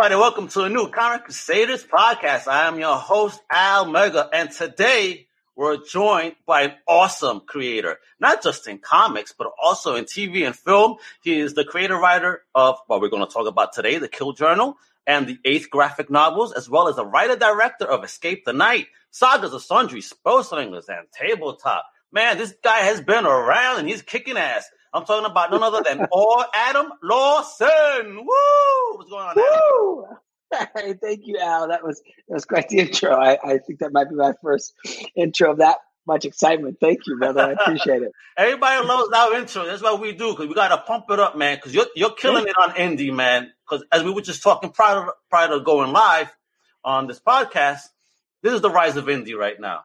everybody. Welcome to a new Comic Crusaders podcast. I am your host, Al Mega, and today we're joined by an awesome creator, not just in comics, but also in TV and film. He is the creator writer of what we're going to talk about today, the Kill Journal, and the eighth graphic novels, as well as a writer director of Escape the Night, Sagas of Sundry, Spellslingers, and Tabletop. Man, this guy has been around and he's kicking ass. I'm talking about none other than Paul Adam Lawson. Woo! What's going on? Woo! Hey, thank you, Al. That was that was quite the intro. I, I think that might be my first intro of that much excitement. Thank you, brother. I appreciate it. Everybody loves our intro. That's what we do because we got to pump it up, man. Because you're you're killing it on indie, man. Because as we were just talking prior to, prior to going live on this podcast, this is the rise of indie right now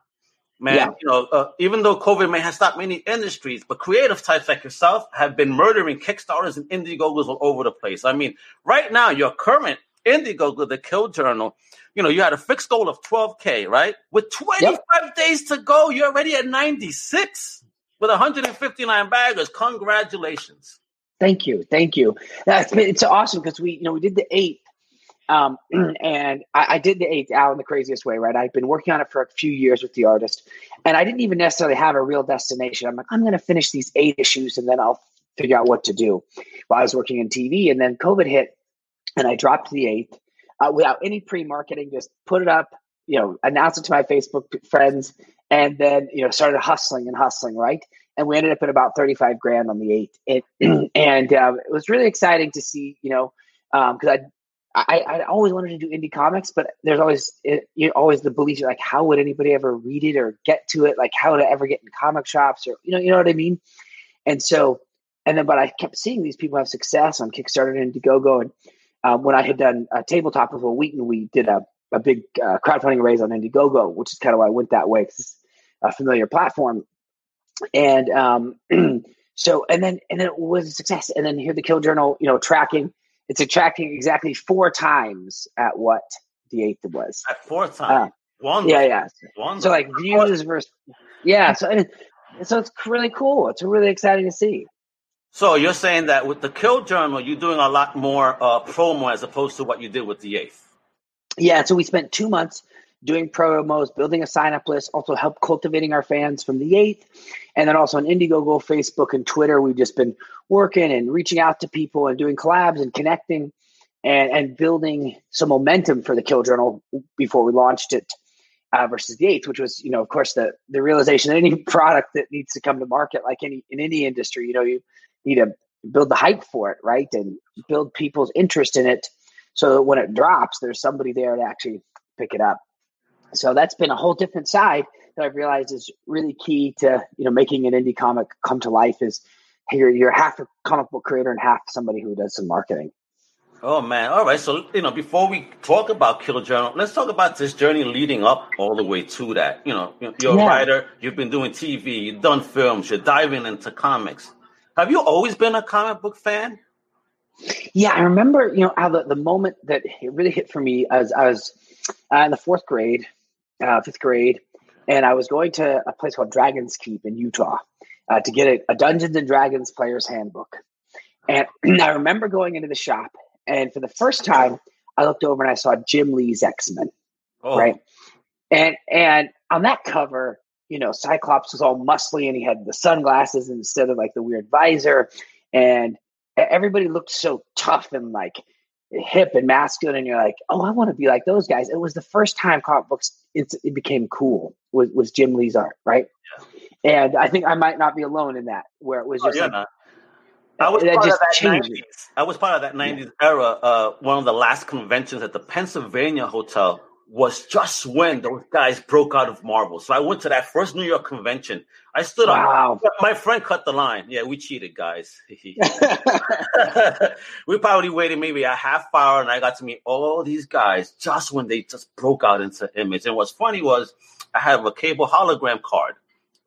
man. Yeah. You know, uh, even though COVID may have stopped many industries, but creative types like yourself have been murdering Kickstarters and Indiegogos all over the place. I mean, right now, your current Indiegogo, the Kill Journal, you know, you had a fixed goal of 12K, right? With 25 yep. days to go, you're already at 96 with 159 baggers. Congratulations. Thank you. Thank you. That's, it's awesome because we, you know, we did the eight um, and I, I, did the eighth out in the craziest way, right? I've been working on it for a few years with the artist, and I didn't even necessarily have a real destination. I'm like, I'm going to finish these eight issues, and then I'll figure out what to do. While I was working in TV, and then COVID hit, and I dropped the eighth uh, without any pre-marketing. Just put it up, you know, announced it to my Facebook friends, and then you know started hustling and hustling, right? And we ended up at about 35 grand on the eighth, it, and uh, it was really exciting to see, you know, because um, I I, I always wanted to do indie comics, but there's always it, you know, always the belief like how would anybody ever read it or get to it? Like how to ever get in comic shops or you know you know what I mean? And so and then but I kept seeing these people have success on Kickstarter and Indiegogo. And um, when I had done a tabletop with Wil Wheaton, we did a a big uh, crowdfunding raise on Indiegogo, which is kind of why I went that way because it's a familiar platform. And um, so and then and then it was a success. And then here the Kill Journal, you know, tracking it's attracting exactly four times at what the eighth was. At four times. Uh, yeah, yeah. Wonderful. So like views versus yeah. So and, so it's really cool. It's really exciting to see. So you're saying that with the Kill Journal, you're doing a lot more uh, promo as opposed to what you did with the eighth. Yeah. So we spent two months doing promos, building a sign up list, also help cultivating our fans from the 8th. And then also on Indiegogo, Facebook, and Twitter, we've just been working and reaching out to people and doing collabs and connecting and, and building some momentum for the Kill Journal before we launched it uh, versus the 8th, which was, you know, of course, the, the realization that any product that needs to come to market, like any in any industry, you know, you need to build the hype for it, right? And build people's interest in it so that when it drops, there's somebody there to actually pick it up. So that's been a whole different side that I've realized is really key to you know making an indie comic come to life. Is you're you're half a comic book creator and half somebody who does some marketing. Oh man! All right, so you know, before we talk about Killer Journal, let's talk about this journey leading up all the way to that. You know, you're yeah. a writer, you've been doing TV, you've done films, you're diving into comics. Have you always been a comic book fan? Yeah, I remember. You know, how the, the moment that it really hit for me as I was uh, in the fourth grade uh, fifth grade, and I was going to a place called Dragon's Keep in Utah uh, to get a, a, Dungeons and Dragons player's handbook. And I remember going into the shop, and for the first time, I looked over and I saw Jim Lee's X Men, oh. right? And and on that cover, you know, Cyclops was all muscly and he had the sunglasses instead of like the weird visor, and everybody looked so tough and like hip and masculine and you're like oh i want to be like those guys it was the first time comic books it, it became cool was, was jim lee's art right yeah. and i think i might not be alone in that where it was oh, just oh, like, I was, part of that 90s, I was part of that 90s yeah. era. Uh, one of the last conventions at the Pennsylvania Hotel was just when those guys broke out of Marvel. So I went to that first New York convention. I stood wow. on. My friend cut the line. Yeah, we cheated, guys. we probably waited maybe a half hour, and I got to meet all these guys just when they just broke out into image. And what's funny was I have a cable hologram card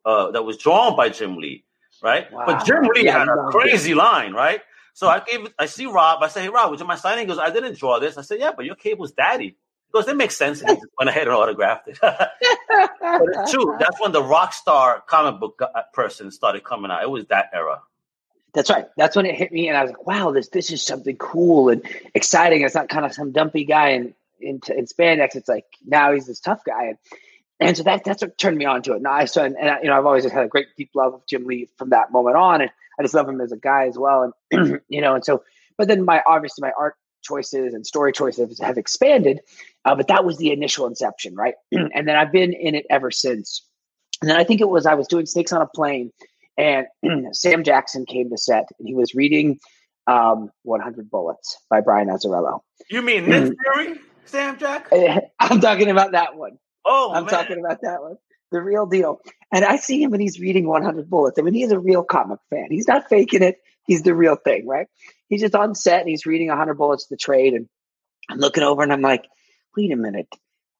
uh, that was drawn by Jim Lee, right? Wow. But Jim Lee yeah, had a crazy it. line, right? So I gave, I see Rob. I say, "Hey, Rob, would you mind signing?" He goes, "I didn't draw this." I said, "Yeah, but your cable's daddy." Because it makes sense. He went ahead and autographed it. but it's true. That's when the rock star comic book uh, person started coming out. It was that era. That's right. That's when it hit me, and I was like, "Wow, this this is something cool and exciting." It's not kind of some dumpy guy in in, in spandex. It's like now he's this tough guy, and and so that that's what turned me on to it. And I so and, and you know I've always just had a great deep love of Jim Lee from that moment on, and I just love him as a guy as well. And you know, and so but then my obviously my art choices and story choices have expanded, uh, but that was the initial inception, right? and then I've been in it ever since. And then I think it was I was doing Snakes on a Plane, and Sam Jackson came to set, and he was reading um, 100 Bullets by Brian Azzarello. You mean Nick Fury, Sam Jackson? I'm talking about that one. Oh, I'm man. talking about that one. The real deal. And I see him and he's reading 100 Bullets. I mean, he's a real comic fan. He's not faking it. He's the real thing, right? He's just on set and he's reading 100 Bullets the trade. And I'm looking over and I'm like, wait a minute.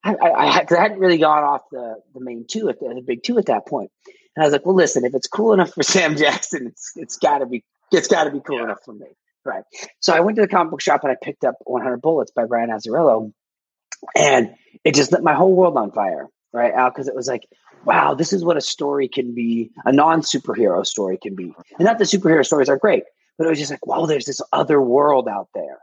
I, I, I, had, I hadn't really gone off the, the main two at the, the big two at that point. And I was like, well, listen, if it's cool enough for Sam Jackson, it's it's got to be it's got to be cool Yeah. enough for me, right? So I went to the comic book shop and I picked up 100 Bullets by Brian Azzarello, and it just lit my whole world on fire, right? Because it was like, wow, this is what a story can be, a non superhero story can be, and not the superhero stories are great, but it was just like, wow, there's this other world out there,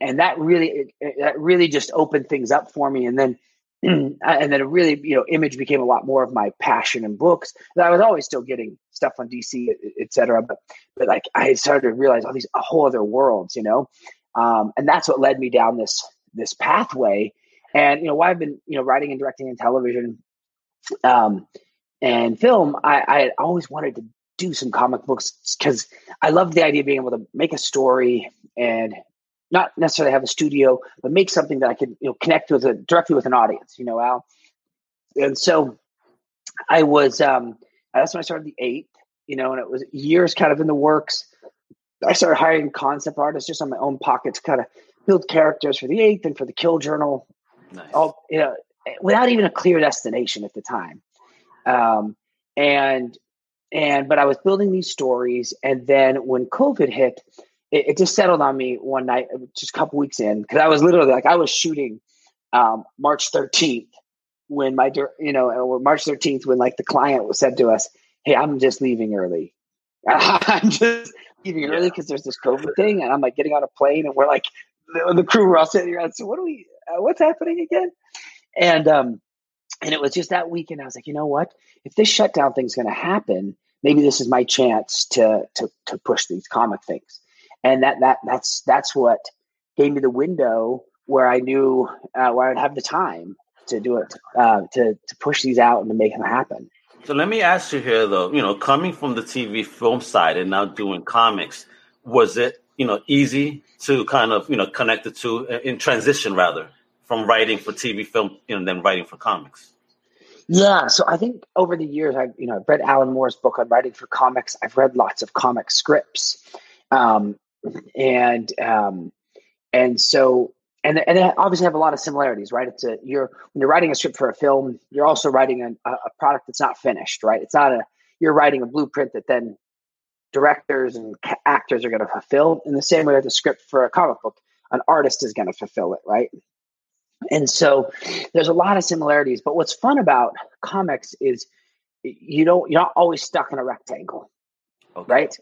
and that really it, that really just opened things up for me, and then. and then it really, you know, image became a lot more of my passion in books. I was always still getting stuff on DC, et- et but but like I started to realize all these whole other worlds, you know, um, and that's what led me down this this pathway. And you know, why I've been you know writing and directing in television um, and film, I, I always wanted to do some comic books because I loved the idea of being able to make a story and not necessarily have a studio, but make something that I could you know connect with a, directly with an audience. You know, Al. And so I was. Um, that's when I started the eight. You know, and it was years kind of in the works. I started hiring concept artists just on my own pocket to kind of build characters for the eighth and for the Kill Journal Nice. all you know without even a clear destination at the time. Um and and but i was building these stories and then when covid hit it, it just settled on me one night just a couple weeks in because i was literally like i was shooting um march 13th when my you know or march 13th when like the client was said to us hey i'm just leaving early. I'm just leaving early because there's this covid thing and i'm like getting on a plane and we're like the, the crew were all sitting around so what do we what's happening again? And um and it was just that weekend i was like you know what? If this shutdown thing's going to happen maybe this is my chance to to to push these comic things. And that that that's that's what gave me the window where i knew uh, where i'd have the time to do it uh, to to push these out and to make them happen. So let me ask you here, though. You know, coming from the TV film side and now doing comics, was it you know easy to kind of you know connect the two uh, in transition rather from writing for TV film you know then writing for comics? Yeah, so I think over the years, I've you know I've read Alan Moore's book on writing for comics. I've read lots of comic scripts, um, and um, and so and and they obviously have a lot of similarities, right? It's a you're when you're writing a script for a film, you're also writing a, a product that's not finished, right? It's not a you're writing a blueprint that then directors and actors are going to fulfill in the same way that the script for a comic book. An artist is going to fulfill it, right? And so there's a lot of similarities. But what's fun about comics is you don't you're not always stuck in a rectangle, Okay. right?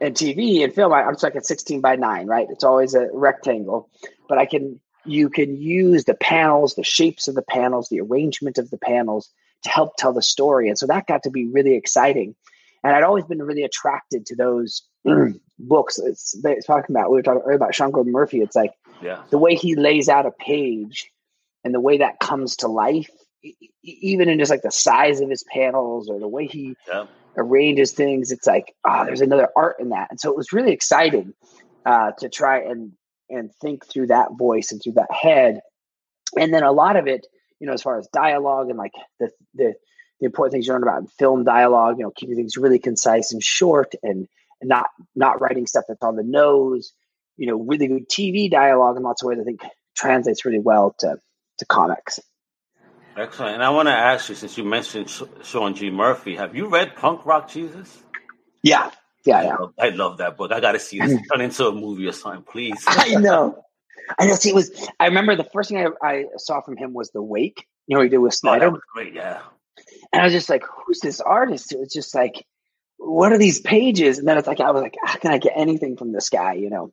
And TV and film, I- I'm stuck at 16 by 9, right? It's always a rectangle, but I can you can use the panels, the shapes of the panels, the arrangement of the panels to help tell the story. And so that got to be really exciting. And I'd always been really attracted to those books. It's, it's talking about we were talking earlier about Sean Gordon Murphy. It's like Yeah. the way he lays out a page and the way that comes to life, even in just like the size of his panels or the way he Yeah. arranges things, it's like, ah, there's another art in that. And so it was really exciting uh, to try and and think through that voice and through that head. And then a lot of it, you know, as far as dialogue and like the the, the important things you learn about in film dialogue, you know, keeping things really concise and short and, and not not writing stuff that's on the nose, you know, really good TV dialogue in lots of ways I think translates really well to to comics. Excellent. And I want to ask you, since you mentioned Sean G. Murphy, have you read Punk Rock Jesus? Yeah. Yeah, I love, I love that book. I got to see this turn into a movie or something, please. I know. I know. See, it was. I remember the first thing I, I saw from him was the Wake. You know, he did with Oh, that Snyder, was great. Yeah. And I was just like, "Who's this artist?" It was just like, what are these pages? And then it's like I was like, how can I get anything from this guy? You know?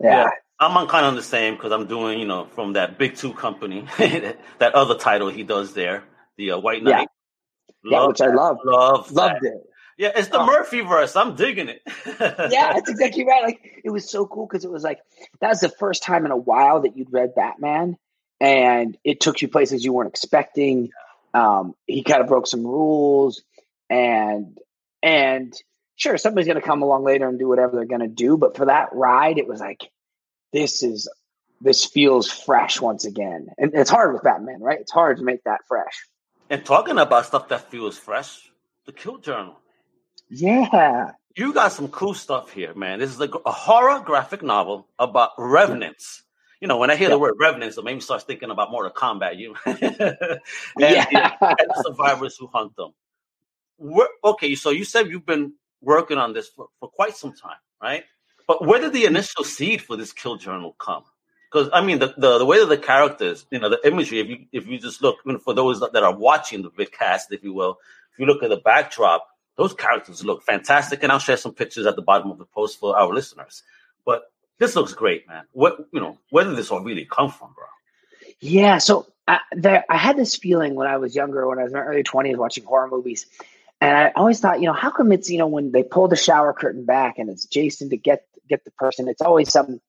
Yeah. yeah. I'm on kind of the same because I'm doing, you know, from that big two company, that other title he does there, the uh, White Knight. Yeah. yeah, which I love. Love loved it. Yeah, it's the oh. Murphy verse. I'm digging it. yeah, that's exactly right. Like it was so cool because it was like that was the first time in a while that you'd read Batman, and it took you places you weren't expecting. Um, he kind of broke some rules, and and sure, somebody's going to come along later and do whatever they're going to do. But for that ride, it was like this is this feels fresh once again, and it's hard with Batman, right? It's hard to make that fresh. And talking about stuff that feels fresh, the Kill Journal yeah. You got some cool stuff here, man. This is a, a horror graphic novel about revenants. You know, when I hear yeah. the word revenants, it made me start thinking about Mortal Kombat. You and, yeah. and survivors who hunt them. Okay, so you said you've been working on this for, for quite some time, right? But where did the mm-hmm. initial seed for this kill journal come? Because I mean, the, the, the way that the characters, you know, the imagery. If you if you just look, I mean, for those that, that are watching the vidcast, if you will, if you look at the backdrop, those characters look fantastic, and I'll share some pictures at the bottom of the post for our listeners. But this looks great, man. What you know, where did this all really come from, bro? Yeah, so I, there, I had this feeling when I was younger, when I was in my early twenties, watching horror movies, and I always thought, you know, how come it's you know when they pull the shower curtain back and it's Jason to get get the person, it's always some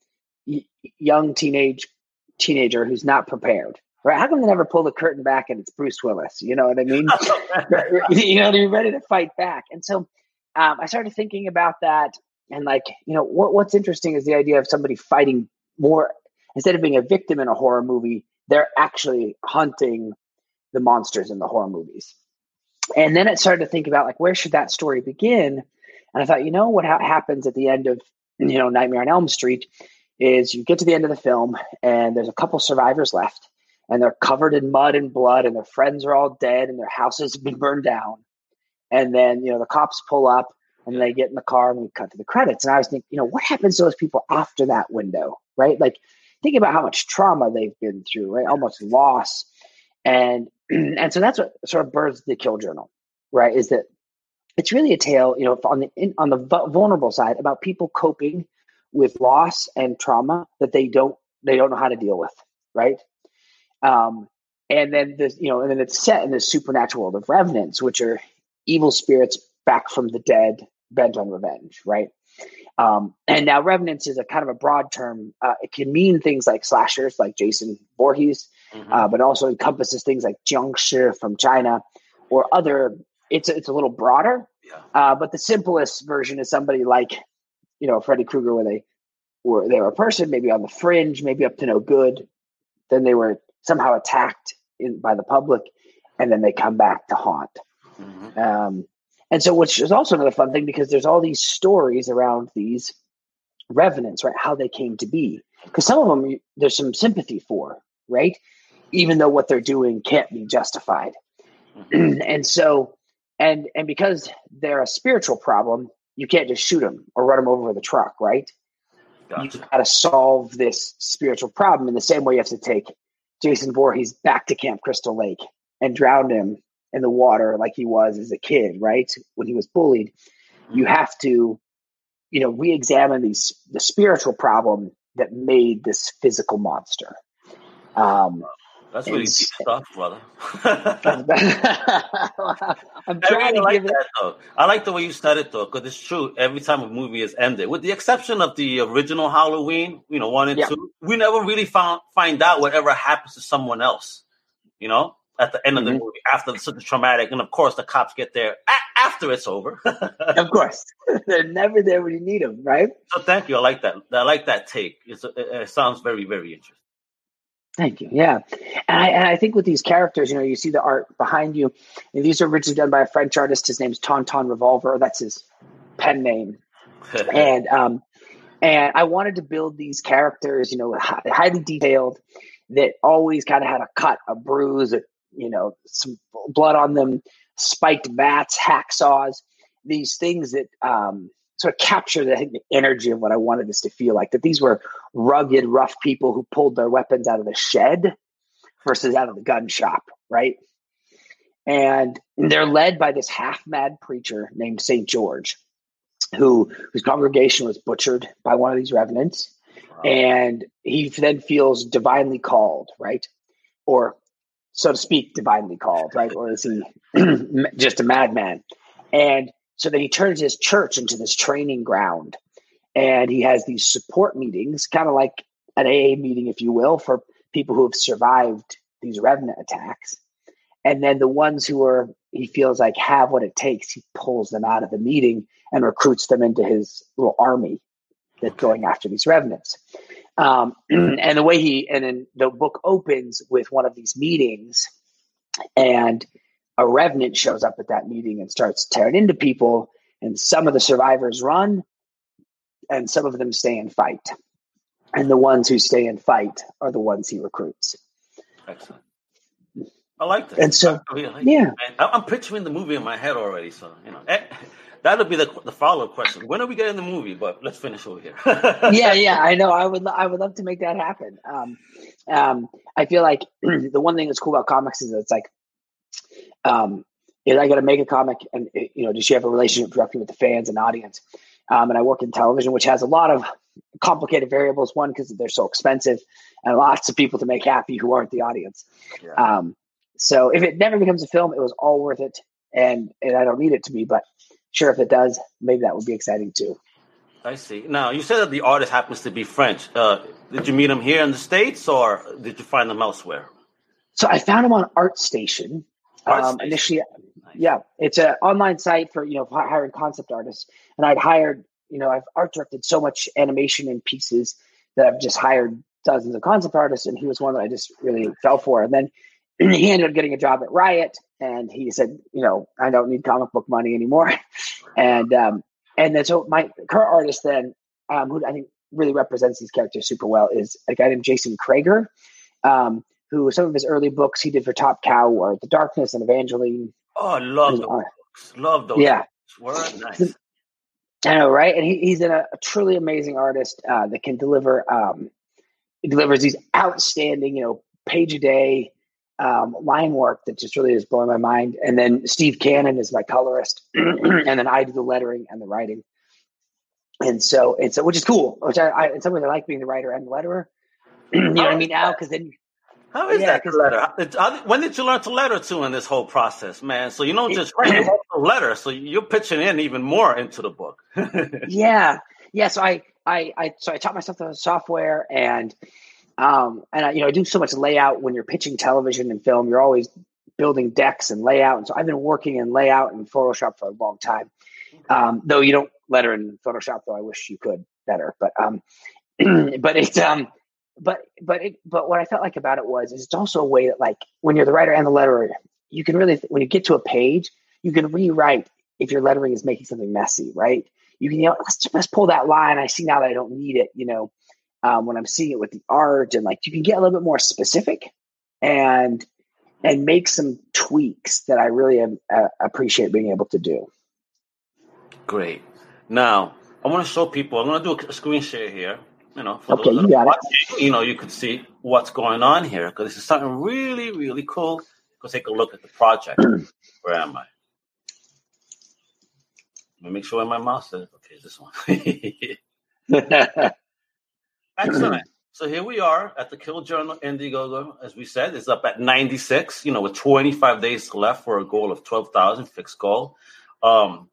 young teenage teenager who's not prepared right? How come they never pull the curtain back and it's Bruce Willis? You know what I mean? you know, be ready to fight back. And so um, I started thinking about that, and like, you know, what, what's interesting is the idea of somebody fighting more instead of being a victim in a horror movie, they're actually hunting the monsters in the horror movies. And then it started to think about like, where should that story begin? And I thought, you know, what ha- happens at the end of you know Nightmare on Elm Street is you get to the end of the film and there's a couple survivors left and they're covered in mud and blood and their friends are all dead and their houses have been burned down and then you know the cops pull up and they get in the car and we cut to the credits. And i was thinking you know what happens to those people after that window right? Like think about how much trauma they've been through right? Almost loss. And and so that's what sort of births the kill journal right? Is that it's really a tale you know on the in, on the vulnerable side about people coping with loss and trauma that they don't they don't know how to deal with right? Um, and then this, you know, and then it's set in this supernatural world of revenants, which are evil spirits back from the dead, bent on revenge, right? Um, and now revenants is a kind of a broad term. Uh, it can mean things like slashers, like Jason Voorhees, mm-hmm. uh, but also encompasses things like Jiangshi from China or other. It's it's a little broader, yeah. uh, but the simplest version is somebody like, you know, Freddy Krueger, where they were they were a person, maybe on the fringe, maybe up to no good. Then they were somehow attacked in, by the public, and then they come back to haunt. Mm-hmm. Um, and so, which is also another fun thing because there's all these stories around these revenants, right? How they came to be. Because some of them there's some sympathy for, right? Even though what they're doing can't be justified. Mm-hmm. and so, and and because they're a spiritual problem, you can't just shoot them or run them over with a truck, right? Gotcha. You've got to solve this spiritual problem in the same way you have to take Jason Voorhees back to Camp Crystal Lake and drown him in the water like he was as a kid, right? When he was bullied. You have to, you know, re-examine these the spiritual problem that made this physical monster. Um, that's really deep stuff, brother. I'm trying to like give that, it. Though. I like the way you said it, though, because it's true. Every time a movie is ended, with the exception of the original Halloween, you know, one and yeah. two, we never really found find out whatever happens to someone else. You know, at the end of the mm-hmm. movie, after such a traumatic, and of course, the cops get there a- after it's over. of course, they're never there when you need them, right? So, thank you. I like that. I like that take. It's, it, it sounds very, very interesting. Thank you. Yeah, and I, and I, think with these characters, you know, you see the art behind you. And these are originally done by a French artist. His name's Tonton Revolver. That's his pen name. and um, and I wanted to build these characters, you know, highly detailed, that always kind of had a cut, a bruise, a, you know, some blood on them, spiked bats, hacksaws, these things that um, sort of capture the energy of what I wanted this to feel like. That these were rugged, rough people who pulled their weapons out of the shed versus out of the gun shop, right? and they're led by this half mad preacher named Saint George, who whose congregation was butchered by one of these revenants, wow. and he then feels divinely called, right, or so to speak, divinely called, right, or is he just a madman? And so then he turns his church into this training ground, and he has these support meetings, kind of like an AA meeting, if you will, for people who have survived these revenant attacks and then the ones who are he feels like have what it takes, he pulls them out of the meeting and recruits them into his little army that's going after these revenants. Um, and the way he and then the book opens with one of these meetings, and a revenant shows up at that meeting and starts tearing into people, and some of the survivors run, and some of them stay and fight. And the ones who stay and fight are the ones he recruits. Excellent. I like that. And so, I like yeah, I'm picturing the movie in my head already. So you know, eh, that'll be the the follow up question. When are we getting the movie? But let's finish over here. yeah, yeah, I know. I would, I would love to make that happen. Um, um, I feel like the one thing that's cool about comics is that it's like, um, is I got to make a comic, and you know, does she have a relationship directly with the fans and audience? Um, and I work in television, which has a lot of complicated variables. One, because they're so expensive, and lots of people to make happy who aren't the audience. Yeah. Um, so if it never becomes a film, it was all worth it, and and I don't need it to be, but sure, if it does, maybe that would be exciting too. I see. Now you said that the artist happens to be French. Uh, did you meet him here in the states, or did you find him elsewhere? So I found him on ArtStation. Art um, initially, nice. yeah, it's an online site for you know hiring concept artists, and I'd hired you know I've art directed so much animation and pieces that I've just hired dozens of concept artists, and he was one that I just really fell for. And then he ended up getting a job at Riot, and he said, you know, I don't need comic book money anymore. and um, and then so my current artist then, um, who I think really represents these characters super well, is a guy named Jason Krager, um, who some of his early books he did for Top Cow or The Darkness and Evangeline. Oh, I love those books. Love those. Yeah, books. nice. I know, right? And he, he's a, a truly amazing artist uh, that can deliver. Um, he delivers these outstanding, you know, page a day um, line work that just really is blowing my mind. And then Steve Cannon is my colorist, and then I do the lettering and the writing. And so it's which is cool. Which I, I in some ways I like being the writer and the letterer. you know what I mean now? Because then how is yeah, that letter? When did you learn to letter to in this whole process, man? So you don't just write a letter, so you're pitching in even more into the book. yeah, yeah. So I, I, I, so I taught myself the software, and um, and I, you know, I do so much layout when you're pitching television and film. You're always building decks and layout, and so I've been working in layout and Photoshop for a long time. Um, though you don't letter in Photoshop, though I wish you could better. But um, but it's um, but but it but what I felt like about it was is it's also a way that like when you're the writer and the letterer, you can really when you get to a page, you can rewrite if your lettering is making something messy, right? You can you know let's let's pull that line. I see now that I don't need it, you know um, when I'm seeing it with the art and like you can get a little bit more specific and and make some tweaks that I really am, uh, appreciate being able to do. Great. Now I want to show people. I'm going to do a screen share here. You know, okay, you got watching, it. You know, you can see what's going on here because this is something really, really cool. Go take a look at the project. Where am I? Let me make sure where my mouse is. Okay, this one. Excellent. So here we are at the Kill Journal Indiegogo. As we said, it's up at 96, you know, with 25 days left for a goal of 12,000 fixed goal. Um,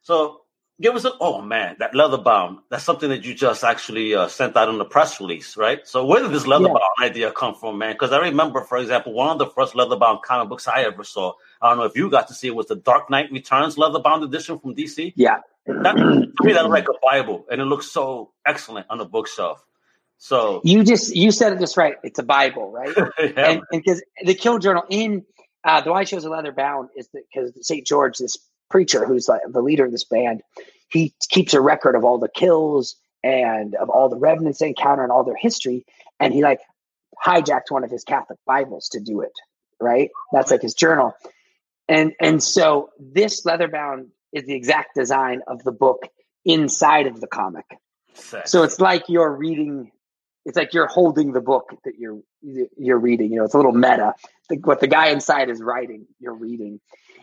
so give us a, oh man, that leather bound. That's something that you just actually uh, sent out in the press release, right? So where did this leather bound yeah. idea come from, man? Because I remember, for example, one of the first leather bound comic books I ever saw. I don't know if you got to see it was the Dark Knight Returns leather bound edition from DC. Yeah. That, to me, that looked like a Bible, and it looks so excellent on the bookshelf. So you just you said it just right. It's a Bible, right? yeah. And because the Kill Journal in uh, the why shows a leather bound is because St. George, this preacher who's like the leader of this band, he keeps a record of all the kills and of all the revenants they encounter and all their history, and he like hijacked one of his Catholic Bibles to do it. Right, that's like his journal, and and so this leather bound is the exact design of the book inside of the comic. So it's like you're reading it's like you're holding the book that you're you're reading. You know, it's a little meta. what the guy inside is writing, you're reading.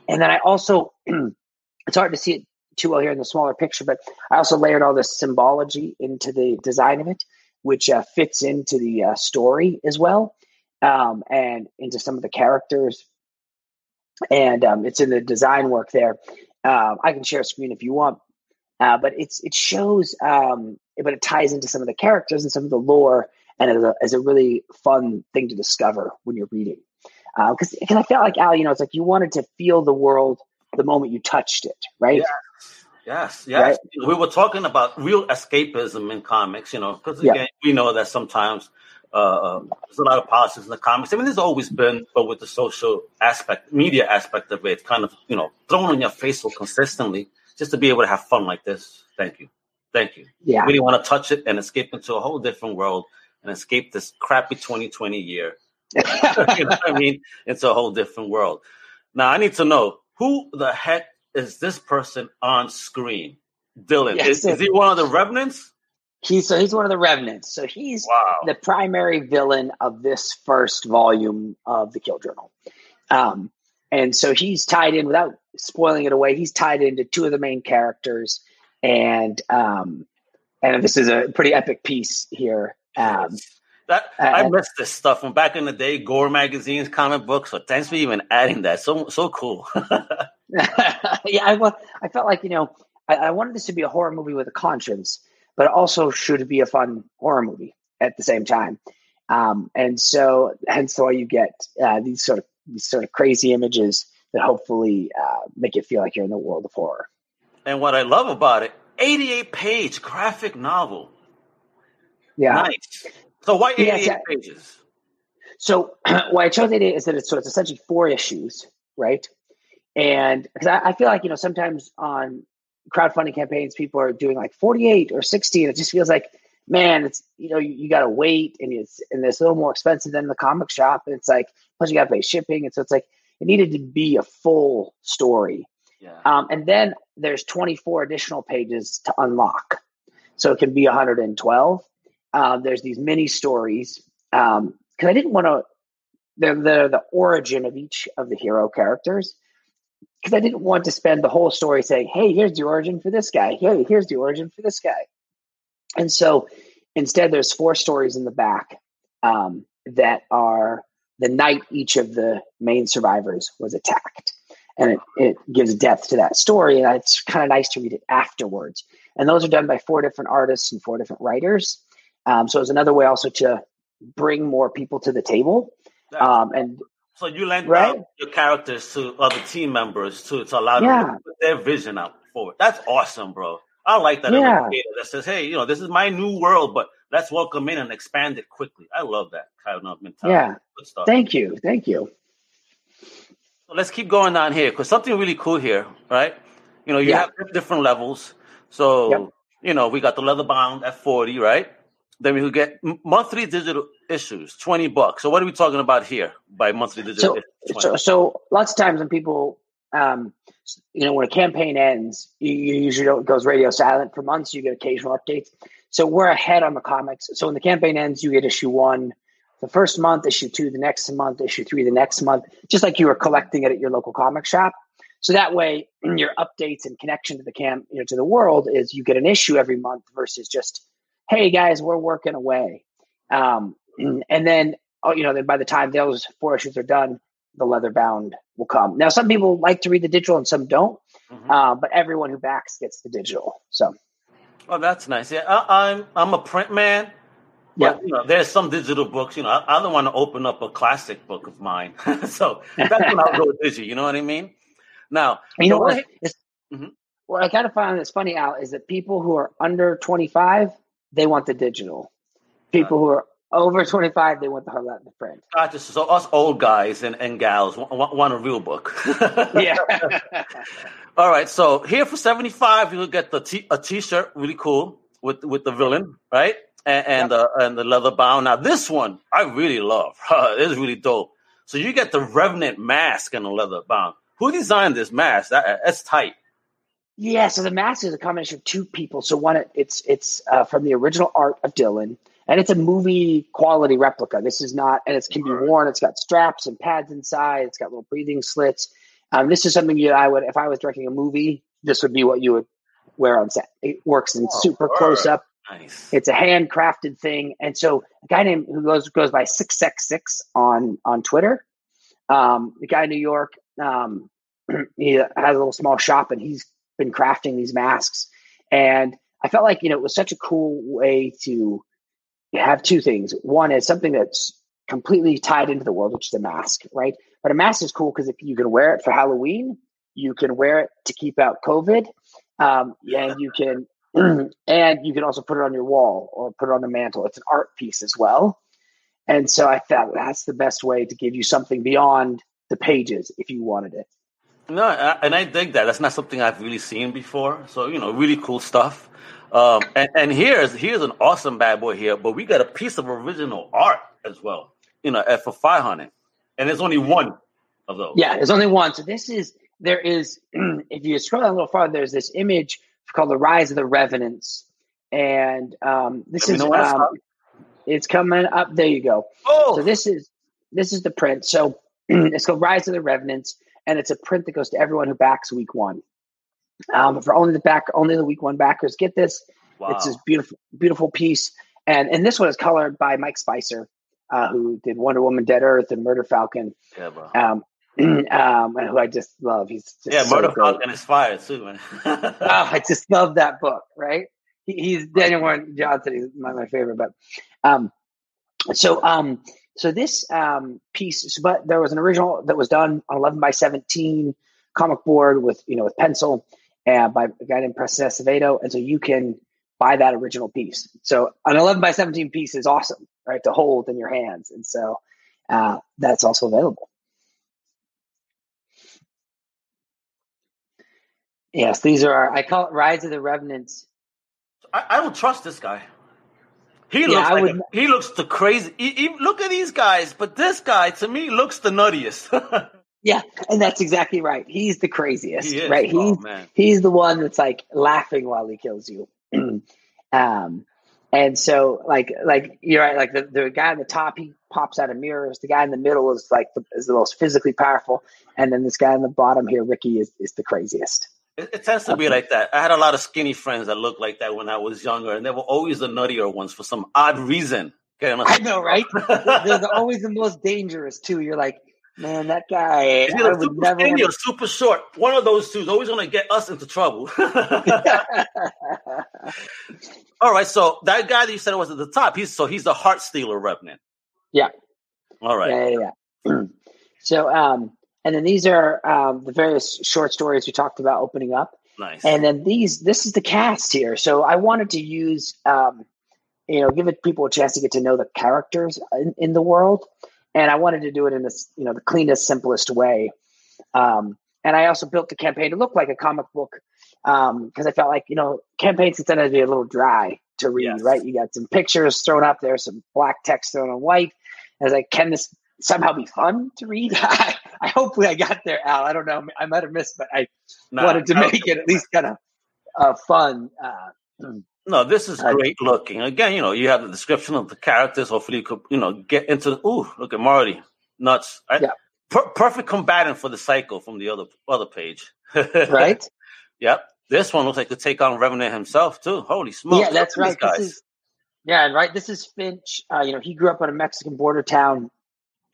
And then I also, it's hard to see it too well here in the smaller picture, but I also layered all this symbology into the design of it, which uh, fits into the uh, story as well, um, and into some of the characters. And um, it's in the design work there. Um, I can share a screen if you want, uh, but it's it shows, um, but it ties into some of the characters and some of the lore, and as a, as a really fun thing to discover when you're reading. Because uh, because I felt like Al, you know, it's like you wanted to feel the world the moment you touched it, right? Yes, yes. Right? We were talking about real escapism in comics, you know, because again, yeah. we know that sometimes uh, um, there's a lot of politics in the comics. I mean, there's always been, but with the social aspect, media aspect of it, kind of, you know, thrown in your face so consistently, just to be able to have fun like this. Thank you, thank you. Yeah, we really want to touch it and escape into a whole different world and escape this crappy 2020 year. you know I mean? It's a whole different world. Now, I need to know who the heck is this person on screen? Dylan. Yes, is, is, he one of the revenants? He's so he's one of the revenants. So he's wow. the primary villain of this first volume of the Kill Journal. Um, and so he's tied in without spoiling it away. He's tied into two of the main characters, and um, and this is a pretty epic piece here. Um, that I missed this stuff from back in the day, Gore magazines, comic books. So thanks for even adding that. So so cool. yeah, I, I felt like you know I, I, wanted this to be a horror movie with a conscience, but also should be a fun horror movie at the same time. Um, and so, hence why you get uh, these sort of these sort of crazy images that hopefully uh, make it feel like you're in the world of horror. And what I love about it, 88 page graphic novel. Yeah, nice. So why 88 yes, pages? So why I chose 88 is that it's so it's essentially four issues, right? And because I, I, feel like, you know, sometimes on crowdfunding campaigns, people are doing like 48 or 60, and it just feels like, man, it's, you know, you, you got to wait and it's, and it's a little more expensive than the comic shop. And it's like, plus you got to pay shipping. And so it's like, it needed to be a full story. Um, and then there's 24 additional pages to unlock. So it can be 112. Um, there's these mini stories. Um, cause I didn't want to, they're, they're the origin of each of the hero characters because I didn't want to spend the whole story saying, "Hey, here's the origin for this guy. Hey, here's the origin for this guy." And so, instead, there's four stories in the back um, that are the night each of the main survivors was attacked, and it, it gives depth to that story. And it's kind of nice to read it afterwards. And those are done by four different artists and four different writers. Um, so it's another way also to bring more people to the table. Um, and so you lend right? your characters to other team members to, to allow yeah. them to put their vision out forward. That's awesome, bro. I like that yeah. that says, "Hey, you know, this is my new world, but let's welcome in and expand it quickly." I love that kind of mentality. Yeah. Thank you. Thank you. So let's keep going down here because something really cool here, right? You know, you yeah. have different levels. So, yep. you know, we got the leather bound at 40, right? Then we get monthly digital issues, 20 bucks. So what are we talking about here by monthly digital so, so, so, lots of times when people, um, you know, when a campaign ends, you, you usually don't, goes radio silent for months. You get occasional updates. So we're ahead on the comics. So when the campaign ends, you get issue one the first month, issue two the next month, issue three the next month, just like you were collecting it at your local comic shop. So that way, your updates and connection to the camp, you know, to the world is you get an issue every month versus just, hey guys, we're working away. Um, and then oh, you know, then by the time those four issues are done, the leather bound will come. Now, some people like to read the digital and some don't, mm-hmm. uh, but everyone who backs gets the digital. So, oh, that's nice. Yeah, I, I'm, I'm a print man. But, yeah, you know, there's some digital books. You know, I, I don't want to open up a classic book of mine, so that's when I'll go digital. You know what I mean? Now, you know what? Mm-hmm. What I kind of find that's funny, Al, is that people who are under 25 they want the digital. People who are over 25, they want the the print. Gotcha. So us old guys and, and gals want, want a real book. yeah. All right. So here for 75, you'll get the t- a t-shirt, really cool, with with the villain, right? And and, yep. uh, and the leather bound. Now this one I really love. it is really dope. So you get the Revenant mask and the leather bound. Who designed this mask? That, that's tight. Yeah, so the mask is a combination of two people. So one, it's it's uh, from the original art of Dylan, and it's a movie quality replica. This is not, and it can be worn. It's got straps and pads inside. It's got little breathing slits. Um, this is something you I would, if I was directing a movie, this would be what you would wear on set. It works in oh, super close up. Nice. It's a handcrafted thing, and so a guy named who goes goes by six x six on on Twitter. Um, the guy in New York, um, he has a little small shop, and he's been crafting these masks. And I felt like you know it was such a cool way to have two things. One is something that's completely tied into the world, which is a mask, right? But a mask is cool because if you can wear it for Halloween, you can wear it to keep out COVID, um, and you can and you can also put it on your wall or put it on the mantle. It's an art piece as well. And so I thought that's the best way to give you something beyond the pages if you wanted it. No, and I dig that. That's not something I've really seen before. So you know, really cool stuff. Um, and, and here's here's an awesome bad boy here, but we got a piece of original art as well. You know, for five hundred, and there's only one of those. Yeah, there's only one. So this is there is if you scroll down a little farther, there's this image called the Rise of the Revenants, and um, this is um, it's coming up. There you go. Oh, so this is this is the print. So it's called Rise of the Revenants, and it's a print that goes to everyone who backs Week One. Um, for only the back, only the Week One backers get this. Wow. It's this beautiful, beautiful piece, and and this one is colored by Mike Spicer, uh, who did Wonder Woman, Dead Earth, and Murder Falcon. Yeah, bro. Um, um, and who I just love. He's just yeah, so Murder Falcon is fire too, man. oh, I just love that book. Right? He, he's Daniel Warren Johnson. He's my, my favorite. But um, so um, so this um piece, but there was an original that was done on eleven by seventeen comic board with you know with pencil uh, by a guy named Preston Acevedo, and so you can buy that original piece. So an eleven by seventeen piece is awesome, right, to hold in your hands, and so uh, that's also available. Yes, these are our, I call it Rise of the Revenants. I, I don't trust this guy. He yeah, looks like would, a, he looks the crazy. He, he, look at these guys, but this guy to me looks the nuttiest. yeah, and that's exactly right. He's the craziest, he right? Oh, he's man. he's the one that's like laughing while he kills you. um, and so like like you're right. Like the, the guy on the top, he pops out of mirrors. The guy in the middle is like the, is the most physically powerful, and then this guy on the bottom here, Ricky, is is the craziest. It, it, tends to be like that. I had a lot of skinny friends that looked like that when I was younger, and they were always the nuttier ones for some odd reason. I know, right? They're always the most dangerous too. You're like, man, that guy. Would super never skinny or super short? One of those two is always going to get us into trouble. All right, so that guy that you said was at the top, he's so he's the heart stealer revenant. Yeah. All right. Yeah, yeah. yeah. so, um, and then these are um, the various short stories we talked about opening up. Nice. And then these, this is the cast here. So I wanted to use, um, you know, give it people a chance to get to know the characters in, in, the world, and I wanted to do it in this, you know, the cleanest, simplest way. Um, and I also built the campaign to look like a comic book because um, I felt like you know campaigns can tend to be a little dry to read, yes. right? You got some pictures thrown up there, some black text thrown on white. And I was like, can this somehow be fun to read? I hopefully I got there, Al. I don't know. I might have missed, but I nah, wanted to make it at least kind of uh, fun. Uh, no, this is great looking. Again, you know, you have the description of the characters. Hopefully, you could, you know, get into the. Ooh, look at Marty, nuts. I, yeah. Per- perfect combatant for the cycle from the other other page. right. Yep. This one looks like to take on Revenant himself too. Holy smokes! Yeah, that's right. This is, yeah, and right. This is Finch. Uh, you know, he grew up in a Mexican border town,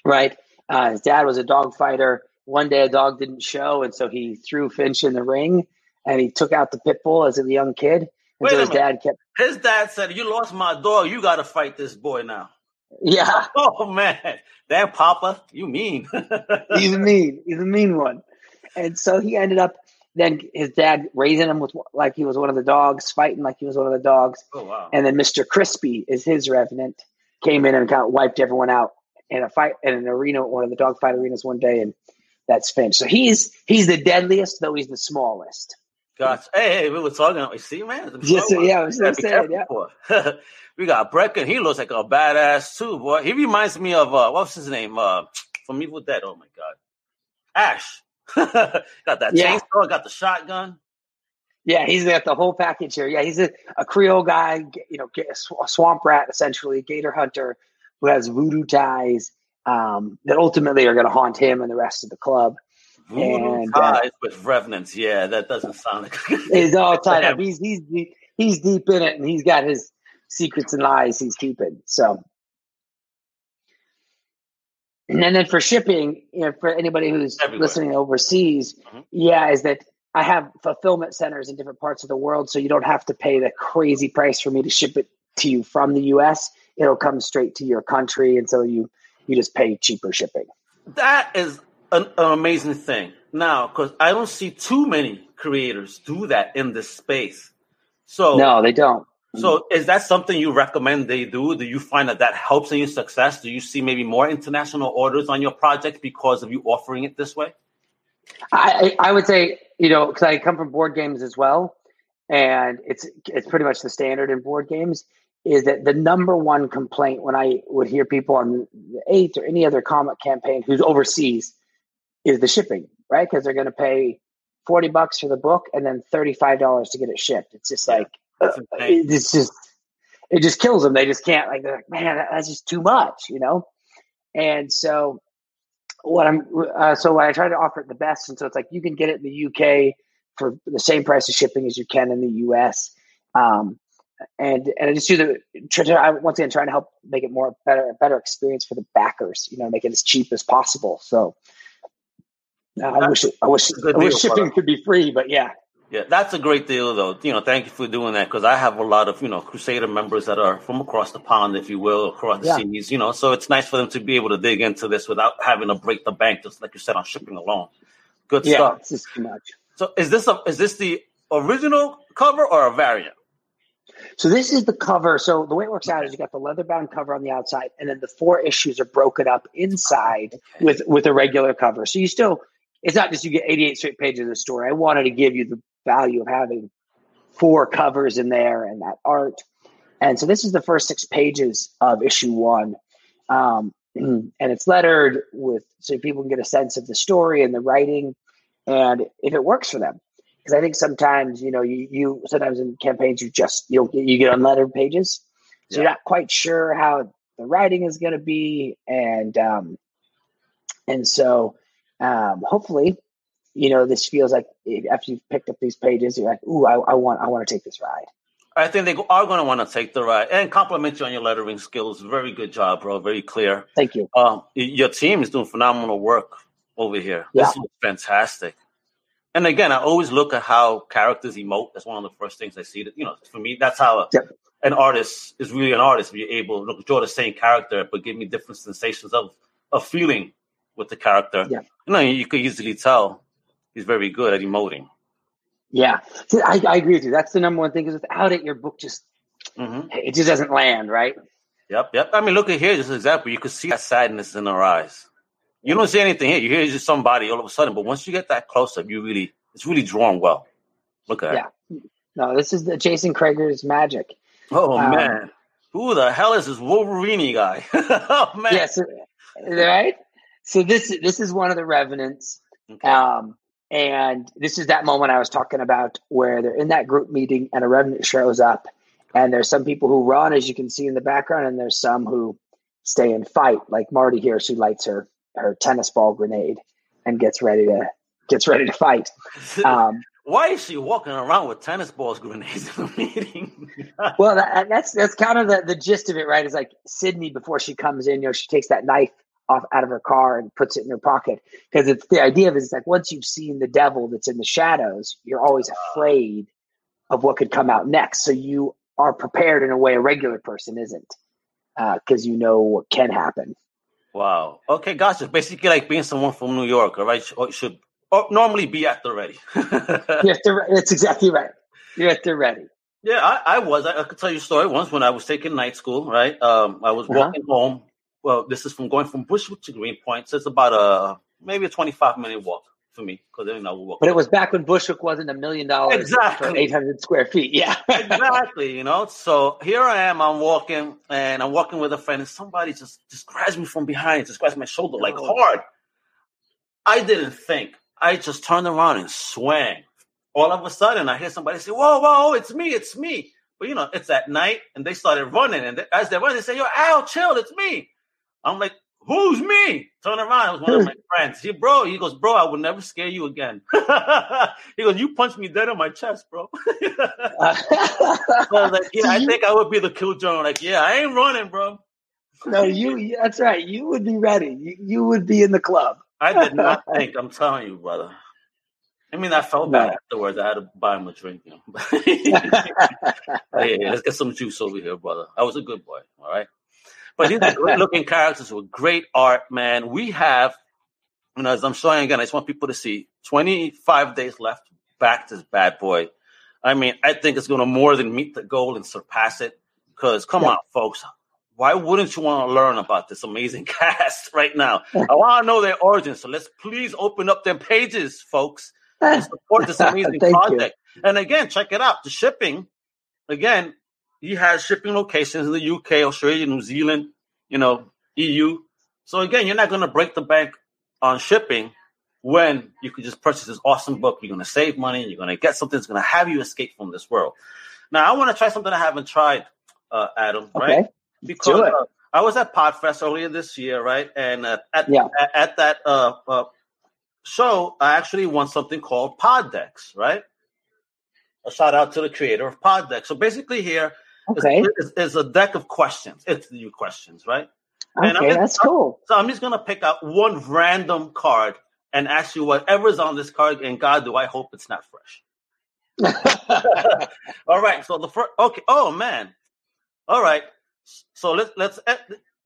right? Uh, his dad was a dog fighter. One day a dog didn't show, and so he threw Finch in the ring, and he took out the pit bull as a young kid. And Wait so his dad kept. His dad said, "You lost my dog. You got to fight this boy now." Yeah. Oh man, that Papa, you mean? he's a mean. He's a mean one. And so he ended up then his dad raising him with like he was one of the dogs, fighting like he was one of the dogs. Oh wow! And then Mister Crispy is his revenant, came in and kind of wiped everyone out in a fight in an arena, one of the dogfight arenas one day, and that's Finch. So he's he's the deadliest, though he's the smallest. Gotcha. Hey, hey, we were talking. You see, man. Yeah, I was just saying, yeah. we got Brecken. He looks like a badass too, boy. He reminds me of uh, what's his name? Uh, from Evil Dead. Oh my god, Ash. got that yeah. chainsaw. Got the shotgun. Yeah, he's got the whole package here. Yeah, he's a, a Creole guy, you know, a swamp rat essentially, gator hunter who has voodoo ties um, that ultimately are going to haunt him and the rest of the club. Voodoo and, uh, ties uh, with revenants. Yeah, that doesn't sound like he's all tied up. He's he's he's deep in it, and he's got his secrets and lies he's keeping. So, and then, then for shipping, you know, for anybody who's Everywhere. listening overseas, mm-hmm. yeah, is that I have fulfillment centers in different parts of the world, so you don't have to pay the crazy price for me to ship it to you from the U.S. It'll come straight to your country, and so you you just pay cheaper shipping. That is an, an amazing thing. Now, because I don't see too many creators do that in this space. So no, they don't. So is that something you recommend they do? Do you find that that helps in your success? Do you see maybe more international orders on your project because of you offering it this way? I, I would say, you know, because I come from board games as well, and it's it's pretty much the standard in board games is that the number one complaint when I would hear people on the eighth or any other comic campaign who's overseas is the shipping, right? Because they're going to pay 40 bucks for the book and then $35 to get it shipped. It's just like, uh, it's just, it just kills them. They just can't, like, they're like, man, that's just too much, you know? And so, what I'm, uh, so I try to offer it the best. And so it's like, you can get it in the UK for the same price of shipping as you can in the US. Um, and and I just do the try, once again trying to help make it more better better experience for the backers. You know, make it as cheap as possible. So uh, I wish it, I wish I wish shipping could be free, but yeah. Yeah, that's a great deal, though. You know, thank you for doing that because I have a lot of you know Crusader members that are from across the pond, if you will, across the yeah. seas. You know, so it's nice for them to be able to dig into this without having to break the bank, just like you said on shipping alone. Good yeah, stuff. It's just too much. So, is this a is this the original cover or a variant? So this is the cover. So the way it works out is you got the leather bound cover on the outside, and then the four issues are broken up inside with with a regular cover. So you still, it's not just you get 88 straight pages of the story. I wanted to give you the value of having four covers in there and that art. And so this is the first six pages of issue one. Um, and it's lettered with so people can get a sense of the story and the writing and if it works for them because I think sometimes you know you, you sometimes in campaigns you just you you get unlettered pages, so yeah. you're not quite sure how the writing is going to be, and um, and so um, hopefully you know this feels like after you've picked up these pages, you're like, ooh, I, I want I want to take this ride. I think they are going to want to take the ride and compliment you on your lettering skills. Very good job, bro. Very clear. Thank you. Um, your team is doing phenomenal work over here. Yeah. This is fantastic and again, I always look at how characters emote. That's one of the first things I see. That you know, for me, that's how yep. an artist is really an artist. You're able to draw the same character, but give me different sensations of of feeling with the character. Yeah. You know, you could easily tell he's very good at emoting. Yeah, See, I, I, agree with you. That's the number one thing. Is without it, your book just mm-hmm. it just doesn't land right. Yep, yep. I mean, look at here, just an example. You could see that sadness in her eyes. You don't see anything here. You hear just somebody all of a sudden, but once you get that close up, you really it's really drawn well. Look at yeah. No, this is the Jason Krager's magic. Oh um, man, who the hell is this Wolverine guy? oh man, yes, right. So this this is one of the revenants. Okay. Um, and this is that moment I was talking about where they're in that group meeting and a revenant shows up. And there's some people who run, as you can see in the background, and there's some who stay and fight, like Marty here. She lights her her tennis ball grenade and gets ready to gets ready to fight. Um, Why is she walking around with tennis balls grenades in the meeting? well, that, that's that's kind of the, the gist of it, right? Is like Sydney before she comes in, you know, she takes that knife off out of her car and puts it in her pocket because it's the idea of it is like once you've seen the devil that's in the shadows, you're always afraid of what could come out next. So you are prepared in a way a regular person isn't because uh, you know what can happen. Wow. Okay, gotcha. Basically, like being someone from New York, all right? Or should or normally be at the ready. yes, that's exactly right. You're at the ready. Yeah, I, I was. I, I, could tell you a story once when I was taking night school. Right, um, I was uh-huh. walking home. Well, this is from going from Bushwick to Greenpoint. So it's about a maybe a twenty-five minute walk for me because you know we But it was back when Bushwick wasn't a million dollars exactly for eight hundred square feet. Yeah, exactly. You know, so here I am. I'm walking, and I'm walking with a friend, and somebody just just grabs me from behind, just grabs my shoulder like oh. hard. I didn't think. I just turned around and swang all of a sudden I hear somebody say, "Whoa, whoa, it's me, it's me." But you know, it's at night, and they started running, and they, as they run, they say, "Yo, Al, chill, it's me." I'm like, "Who's me?" Turn around, it was one of my friends. He, bro, he goes, "Bro, I will never scare you again." he goes, "You punched me dead on my chest, bro." I was like, "Yeah, I think I would be the killjoy." Like, yeah, I ain't running, bro. No, you. That's right. You would be ready. You, you would be in the club. I did not think. I'm telling you, brother. I mean, I felt bad no. afterwards. I had to buy him a drink. You know? hey, let's get some juice over here, brother. I was a good boy. All right. But these are great looking characters with great art, man. We have, you know, as I'm showing again, I just want people to see 25 days left back to this bad boy. I mean, I think it's going to more than meet the goal and surpass it. Because come yeah. on, folks, why wouldn't you want to learn about this amazing cast right now? I want to know their origins. So let's please open up their pages, folks, and support this amazing project. You. And again, check it out. The shipping, again, he has shipping locations in the UK, Australia, New Zealand, you know, EU. So again, you're not going to break the bank on shipping when you could just purchase this awesome book. You're going to save money. You're going to get something that's going to have you escape from this world. Now, I want to try something I haven't tried, uh, Adam. Okay. Right? because uh, I was at Podfest earlier this year, right? And uh, at, yeah. at, at that uh, uh, show, I actually won something called Poddex, right? A shout out to the creator of Poddex. So basically, here okay. is, is a deck of questions, It's interview questions, right? Okay, just, that's cool. So I'm just gonna pick out one random card and ask you whatever's on this card, and God, do I hope it's not fresh. All right. So the first, okay. Oh man. All right. So let's let's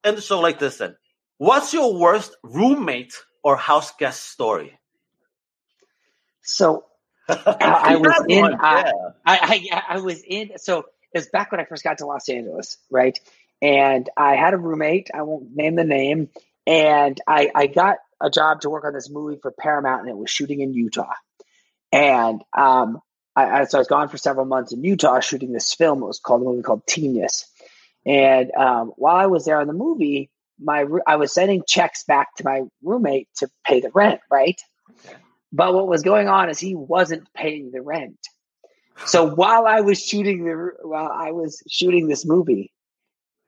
end the show like this then. What's your worst roommate or house guest story? So I was in. Yeah. I, I I was in. So was back when I first got to Los Angeles, right? And I had a roommate. I won't name the name. And I I got a job to work on this movie for Paramount, and it was shooting in Utah. And um, I, I so I was gone for several months in Utah shooting this film. It was called a movie called Genius and um, while I was there on the movie, my I was sending checks back to my roommate to pay the rent, right? But what was going on is he wasn't paying the rent. So while I was shooting the while I was shooting this movie,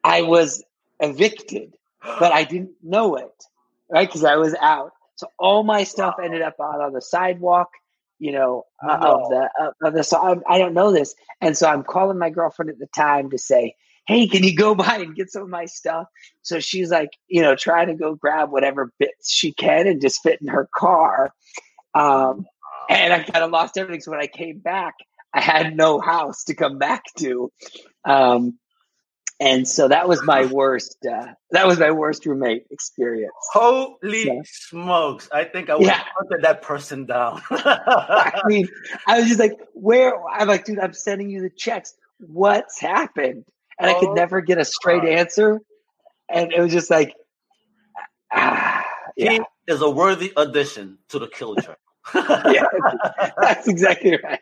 I was evicted, but I didn't know it, right? Because I was out. So all my stuff ended up out on the sidewalk, you know, uh, of the uh, of the. So I, I don't know this, and so I'm calling my girlfriend at the time to say, hey, can you go by and get some of my stuff? So she's like, you know, trying to go grab whatever bits she can and just fit in her car. Um, and I kind of lost everything. So when I came back, I had no house to come back to. Um, and so that was my worst. Uh, that was my worst roommate experience. Holy so, smokes! I think I would yeah. have hunted that person down. I mean, I was just like, "Where?" I'm like, "Dude, I'm sending you the checks. What's happened?" and oh, I could oh never get a straight God. answer. And it was just like, ah, yeah. He is a worthy addition to the Killjoy. yeah, that's exactly right.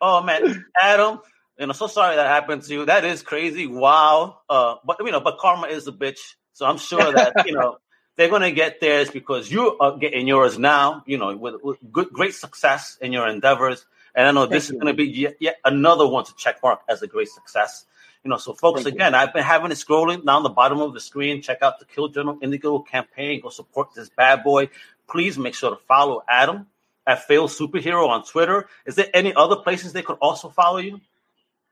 Oh man, Adam, you know, so sorry that happened to you. That is crazy. Wow. Uh, but you know, but karma is a bitch. So I'm sure that you know they're gonna get theirs because you are getting yours now. You know, with, with good, great success in your endeavors. And I know Thank this you. is going to be yet, yet another one to check mark as a great success. You know, so folks, Thank again, you. I've been having it scrolling down the bottom of the screen. Check out the Kill Journal Indiegogo campaign. Go support this bad boy. Please make sure to follow Adam at Failed Superhero on Twitter. Is there any other places they could also follow you?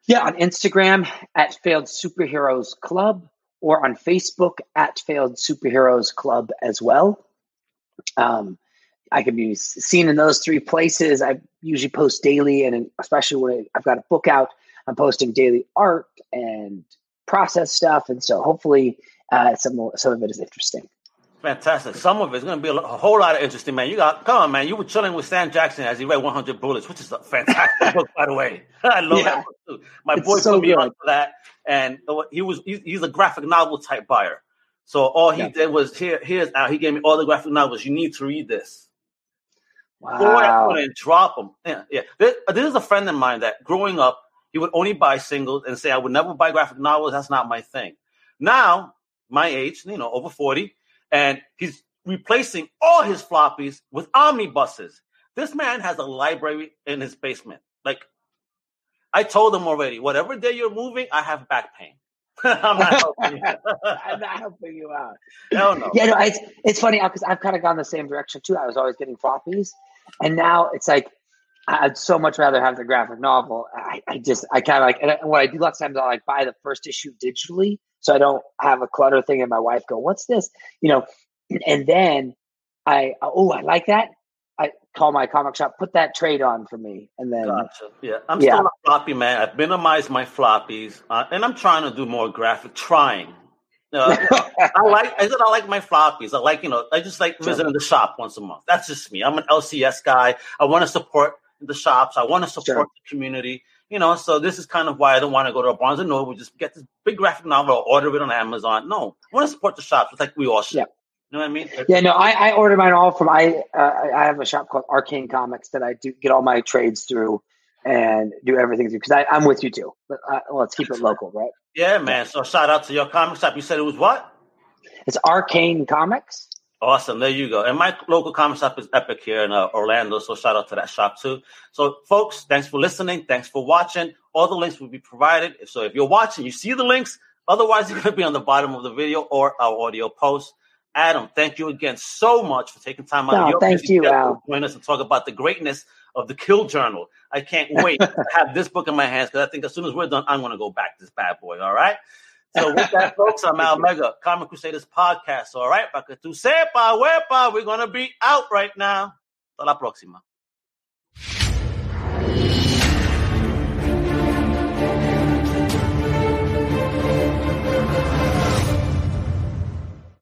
Yeah, on Instagram at Failed Superheroes Club or on Facebook at Failed Superheroes Club as well. Um, I can be seen in those three places. I usually post daily, and especially when I've got a book out, I'm posting daily art and process stuff, and so hopefully uh, some some of it is interesting. Fantastic. Some of it's going to be a, a, whole lot of interesting, man. You got come on, man. You were chilling with Sam Jackson as he read 100 Bullets, which is a fantastic book, by the way. I love yeah. that book too. My it's boy so put me on for that, and he was he's a graphic novel type buyer. So all he yeah. did was here here's out. He gave me all the graphic novels. You need to read this. Wow. Boy, couldn't drop them. Yeah, yeah. This, this is a friend of mine that growing up he would only buy singles and say, I would never buy graphic novels. That's not my thing. Now, my age, you know, over 40, and he's replacing all his floppies with omnibuses. This man has a library in his basement. Like I told him already, whatever day you're moving, I have back pain. I'm not helping you. I'm not helping you out. Hell no. Yeah, no, it's it's funny because I've kind of gone the same direction too. I was always getting floppies, and now it's like I'd so much rather have the graphic novel. I, I just I kind of like and what I do lots of times I like buy the first issue digitally, so I don't have a clutter thing. And my wife go, "What's this?" You know, and then I oh I like that. I call my comic shop, put that trade on for me, and then Gotcha. Yeah, I'm Yeah. still a floppy man. I've minimized my floppies, uh, and I'm trying to do more graphic. Trying. Uh, I like. I said I like my floppies. I like you know. I just like Sure. visiting the shop once a month. That's just me. I'm an LCS guy. I want to support the shops. I want to support Sure. the community. You know, so this is kind of why I don't want to go to a Barnes and Noble. We just get this big graphic novel or order it on Amazon. No, I want to support the shops. It's like we all should. Yeah. You know what I mean? Yeah, no, I, I order mine all from I uh, I have a shop called Arcane Comics that I do get all my trades through and do everything through because I'm with you too. But, uh, let's keep it local, right? Yeah, man. So shout out to your comic shop. You said it was what? It's Arcane Comics. Awesome. There you go. And my local comic shop is Epic here in uh, Orlando. So shout out to that shop too. So folks, thanks for listening. Thanks for watching. All the links will be provided. So if you're watching, you see the links. Otherwise, they're going to be on the bottom of the video or our audio post. Adam, thank you again so much for taking time out No, of your thank you, Al. to join us and talk about the greatness of the Kill Journal. I can't wait to have this book in my hands because I think as soon as we're done, I'm going to go back to this bad boy. All right. So with that, folks, I'm Al Mega, Comic Crusaders podcast. All right, para que tú sepa, wepa, we're gonna be out right now. Hasta la próxima.